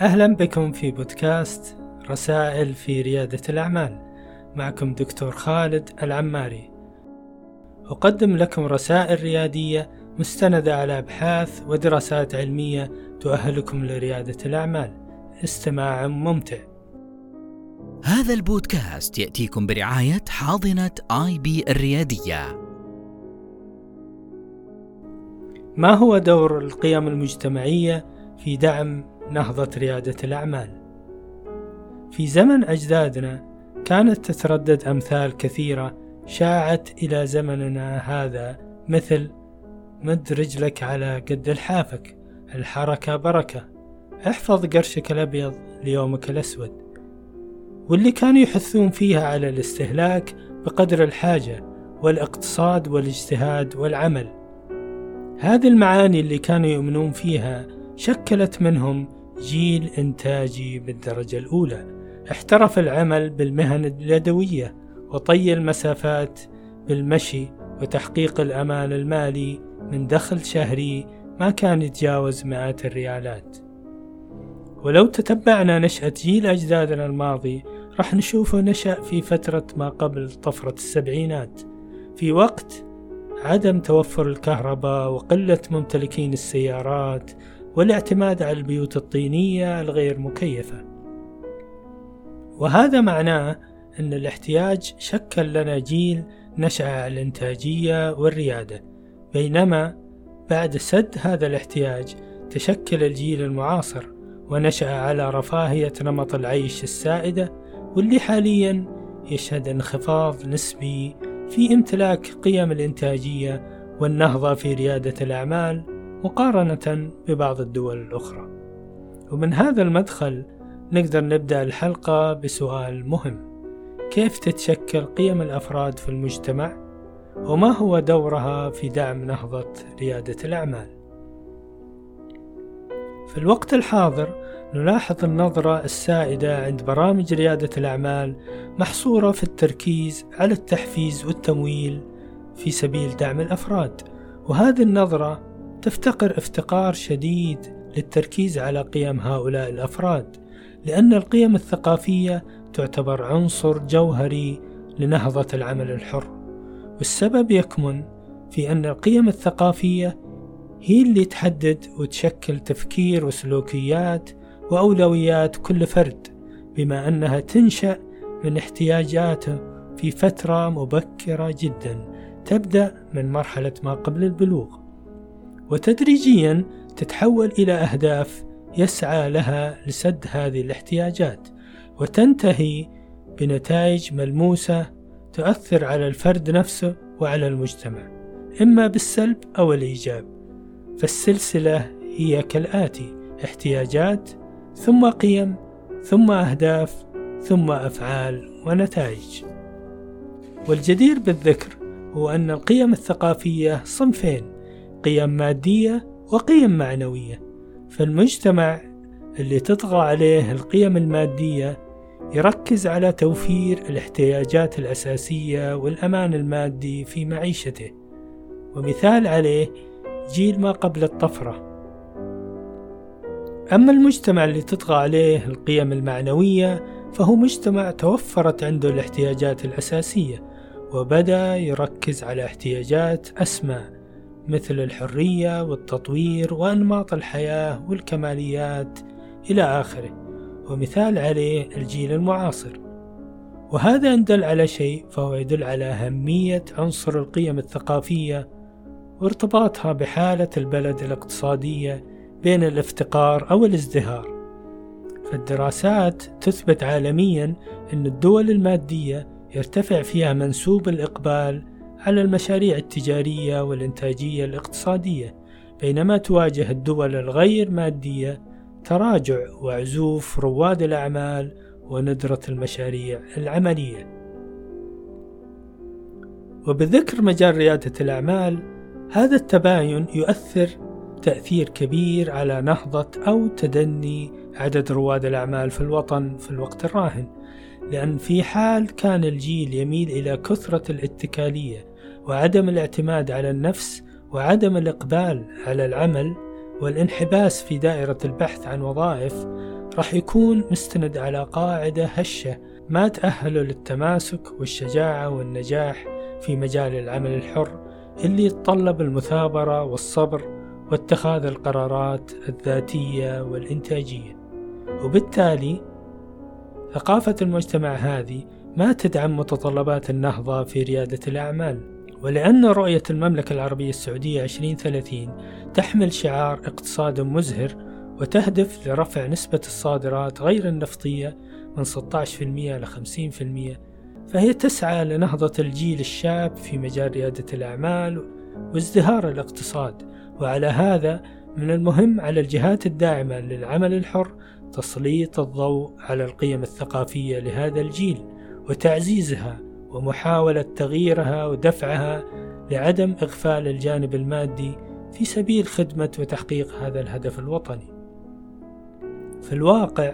أهلا بكم في بودكاست رسائل في ريادة الأعمال. معكم دكتور خالد العماري. أقدم لكم رسائل ريادية مستندة على أبحاث ودراسات علمية تؤهلكم لريادة الأعمال. استماع ممتع. هذا البودكاست يأتيكم برعاية حاضنة آي بي الريادية. ما هو دور القيم المجتمعية في دعم نهضة ريادة الأعمال؟ في زمن أجدادنا كانت تتردد أمثال كثيرة شاعت إلى زمننا هذا مثل مد رجلك على قد الحافك الحركة بركة احفظ قرشك الأبيض ليومك الأسود واللي كانوا يحثون فيها على الاستهلاك بقدر الحاجة والاقتصاد والاجتهاد والعمل هذه المعاني اللي كانوا يؤمنون فيها شكلت منهم جيل إنتاجي بالدرجة الأولى. احترف العمل بالمهن اليدوية وطي المسافات بالمشي وتحقيق الأمان المالي من دخل شهري ما كان يتجاوز مئات الريالات. ولو تتبعنا نشأة جيل أجدادنا الماضي راح نشوفه نشأ في فترة ما قبل طفرة السبعينات. في وقت عدم توفر الكهرباء وقلة ممتلكين السيارات والاعتماد على البيوت الطينية الغير مكيفة. وهذا معناه أن الاحتياج شكل لنا جيل نشأ على الإنتاجية والريادة. بينما بعد سد هذا الاحتياج تشكل الجيل المعاصر ونشأ على رفاهية نمط العيش السائدة واللي حاليا يشهد انخفاض نسبي في امتلاك قيم الإنتاجية والنهضة في ريادة الأعمال مقارنة ببعض الدول الأخرى. ومن هذا المدخل نقدر نبدأ الحلقة بسؤال مهم: كيف تتشكل قيم الأفراد في المجتمع؟ وما هو دورها في دعم نهضة ريادة الأعمال؟ في الوقت الحاضر نلاحظ النظرة السائدة عند برامج ريادة الأعمال محصورة في التركيز على التحفيز والتمويل في سبيل دعم الأفراد، وهذه النظرة تفتقر افتقار شديد للتركيز على قيم هؤلاء الأفراد، لأن القيم الثقافية تعتبر عنصر جوهري لنهضة العمل الحر، والسبب يكمن في أن القيم الثقافية هي اللي تحدد وتشكل تفكير وسلوكيات وأولويات كل فرد بما أنها تنشأ من احتياجاته في فترة مبكرة جدا تبدأ من مرحلة ما قبل البلوغ. وتدريجيا تتحول إلى أهداف يسعى لها لسد هذه الاحتياجات وتنتهي بنتائج ملموسة تؤثر على الفرد نفسه وعلى المجتمع إما بالسلب أو الإيجاب. فالسلسلة هي كالآتي احتياجات ثم قيم ثم أهداف ثم أفعال ونتائج. والجدير بالذكر هو أن القيم الثقافية صنفين قيم مادية وقيم معنوية. فالمجتمع اللي تطغى عليه القيم المادية يركز على توفير الاحتياجات الأساسية والأمان المادي في معيشته. ومثال عليه جيل ما قبل الطفرة. أما المجتمع اللي تطغى عليه القيم المعنوية فهو مجتمع توفرت عنده الاحتياجات الأساسية وبدأ يركز على احتياجات أسمى مثل الحرية والتطوير وأنماط الحياة والكماليات إلى آخره ومثال عليه الجيل المعاصر. وهذا إن دل على شيء فهو يدل على أهمية عنصر القيم الثقافية وارتباطها بحالة البلد الاقتصادية بين الافتقار أو الازدهار. فالدراسات تثبت عالميا أن الدول المادية يرتفع فيها منسوب الإقبال على المشاريع التجارية والإنتاجية الاقتصادية بينما تواجه الدول الغير مادية تراجع وعزوف رواد الأعمال وندرة المشاريع العملية. وبذكر مجال ريادة الأعمال هذا التباين يؤثر تأثير كبير على نهضة أو تدني عدد رواد الأعمال في الوطن في الوقت الراهن لأن في حال كان الجيل يميل إلى كثرة الاتكالية وعدم الاعتماد على النفس وعدم الإقبال على العمل والانحباس في دائرة البحث عن وظائف راح يكون مستند على قاعدة هشة ما تأهله للتماسك والشجاعة والنجاح في مجال العمل الحر اللي يتطلب المثابرة والصبر واتخاذ القرارات الذاتية والإنتاجية. وبالتالي ثقافة المجتمع هذه ما تدعم متطلبات النهضة في ريادة الأعمال. ولأن رؤية المملكة العربية السعودية 2030 تحمل شعار اقتصاد مزهر وتهدف لرفع نسبة الصادرات غير النفطية من 16% إلى 50% فهي تسعى لنهضة الجيل الشاب في مجال ريادة الأعمال وازدهار الاقتصاد وعلى هذا من المهم على الجهات الداعمة للعمل الحر تسليط الضوء على القيم الثقافية لهذا الجيل وتعزيزها ومحاولة تغييرها ودفعها لعدم إغفال الجانب المادي في سبيل خدمة وتحقيق هذا الهدف الوطني. في الواقع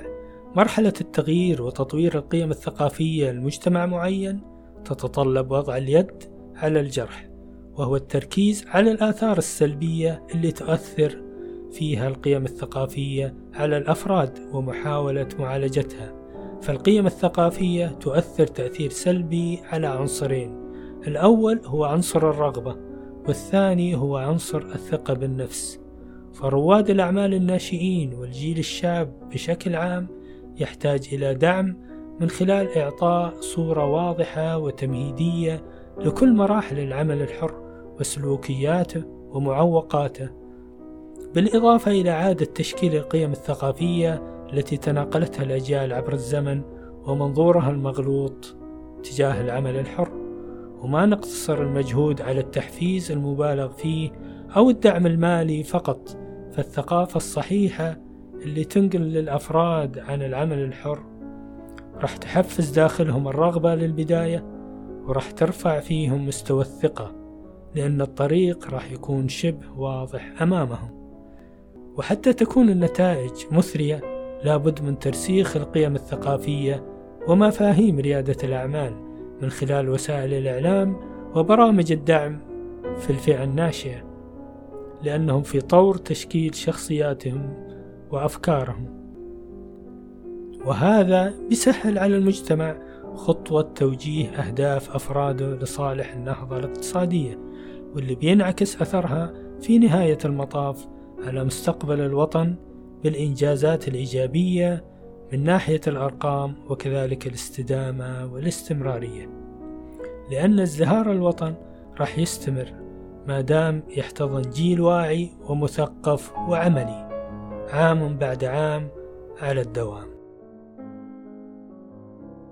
مرحلة التغيير وتطوير القيم الثقافية لمجتمع معين تتطلب وضع اليد على الجرح وهو التركيز على الآثار السلبية اللي تؤثر فيها القيم الثقافية على الأفراد ومحاولة معالجتها فالقيم الثقافية تؤثر تأثير سلبي على عنصرين. الأول هو عنصر الرغبة والثاني هو عنصر الثقة بالنفس. فرواد الأعمال الناشئين والجيل الشاب بشكل عام يحتاج إلى دعم من خلال إعطاء صورة واضحة وتمهيدية لكل مراحل العمل الحر وسلوكياته ومعوقاته. بالإضافة إلى إعادة تشكيل القيم الثقافية التي تناقلتها الأجيال عبر الزمن ومنظورها المغلوط تجاه العمل الحر وما نقتصر المجهود على التحفيز المبالغ فيه أو الدعم المالي فقط فالثقافة الصحيحة اللي تنقل للأفراد عن العمل الحر. راح تحفز داخلهم الرغبة للبداية وراح ترفع فيهم مستوى الثقة لأن الطريق راح يكون شبه واضح أمامهم. وحتى تكون النتائج مثرية لابد من ترسيخ القيم الثقافية ومفاهيم ريادة الأعمال من خلال وسائل الإعلام وبرامج الدعم في الفئة الناشئة لأنهم في طور تشكيل شخصياتهم وأفكارهم. وهذا بيسهل على المجتمع خطوة توجيه أهداف أفراده لصالح النهضة الاقتصادية واللي بينعكس أثرها في نهاية المطاف على مستقبل الوطن بالإنجازات الإيجابية من ناحية الأرقام وكذلك الاستدامة والاستمرارية. لأن ازدهار الوطن راح يستمر ما دام يحتضن جيل واعي ومثقف وعملي عام بعد عام على الدوام.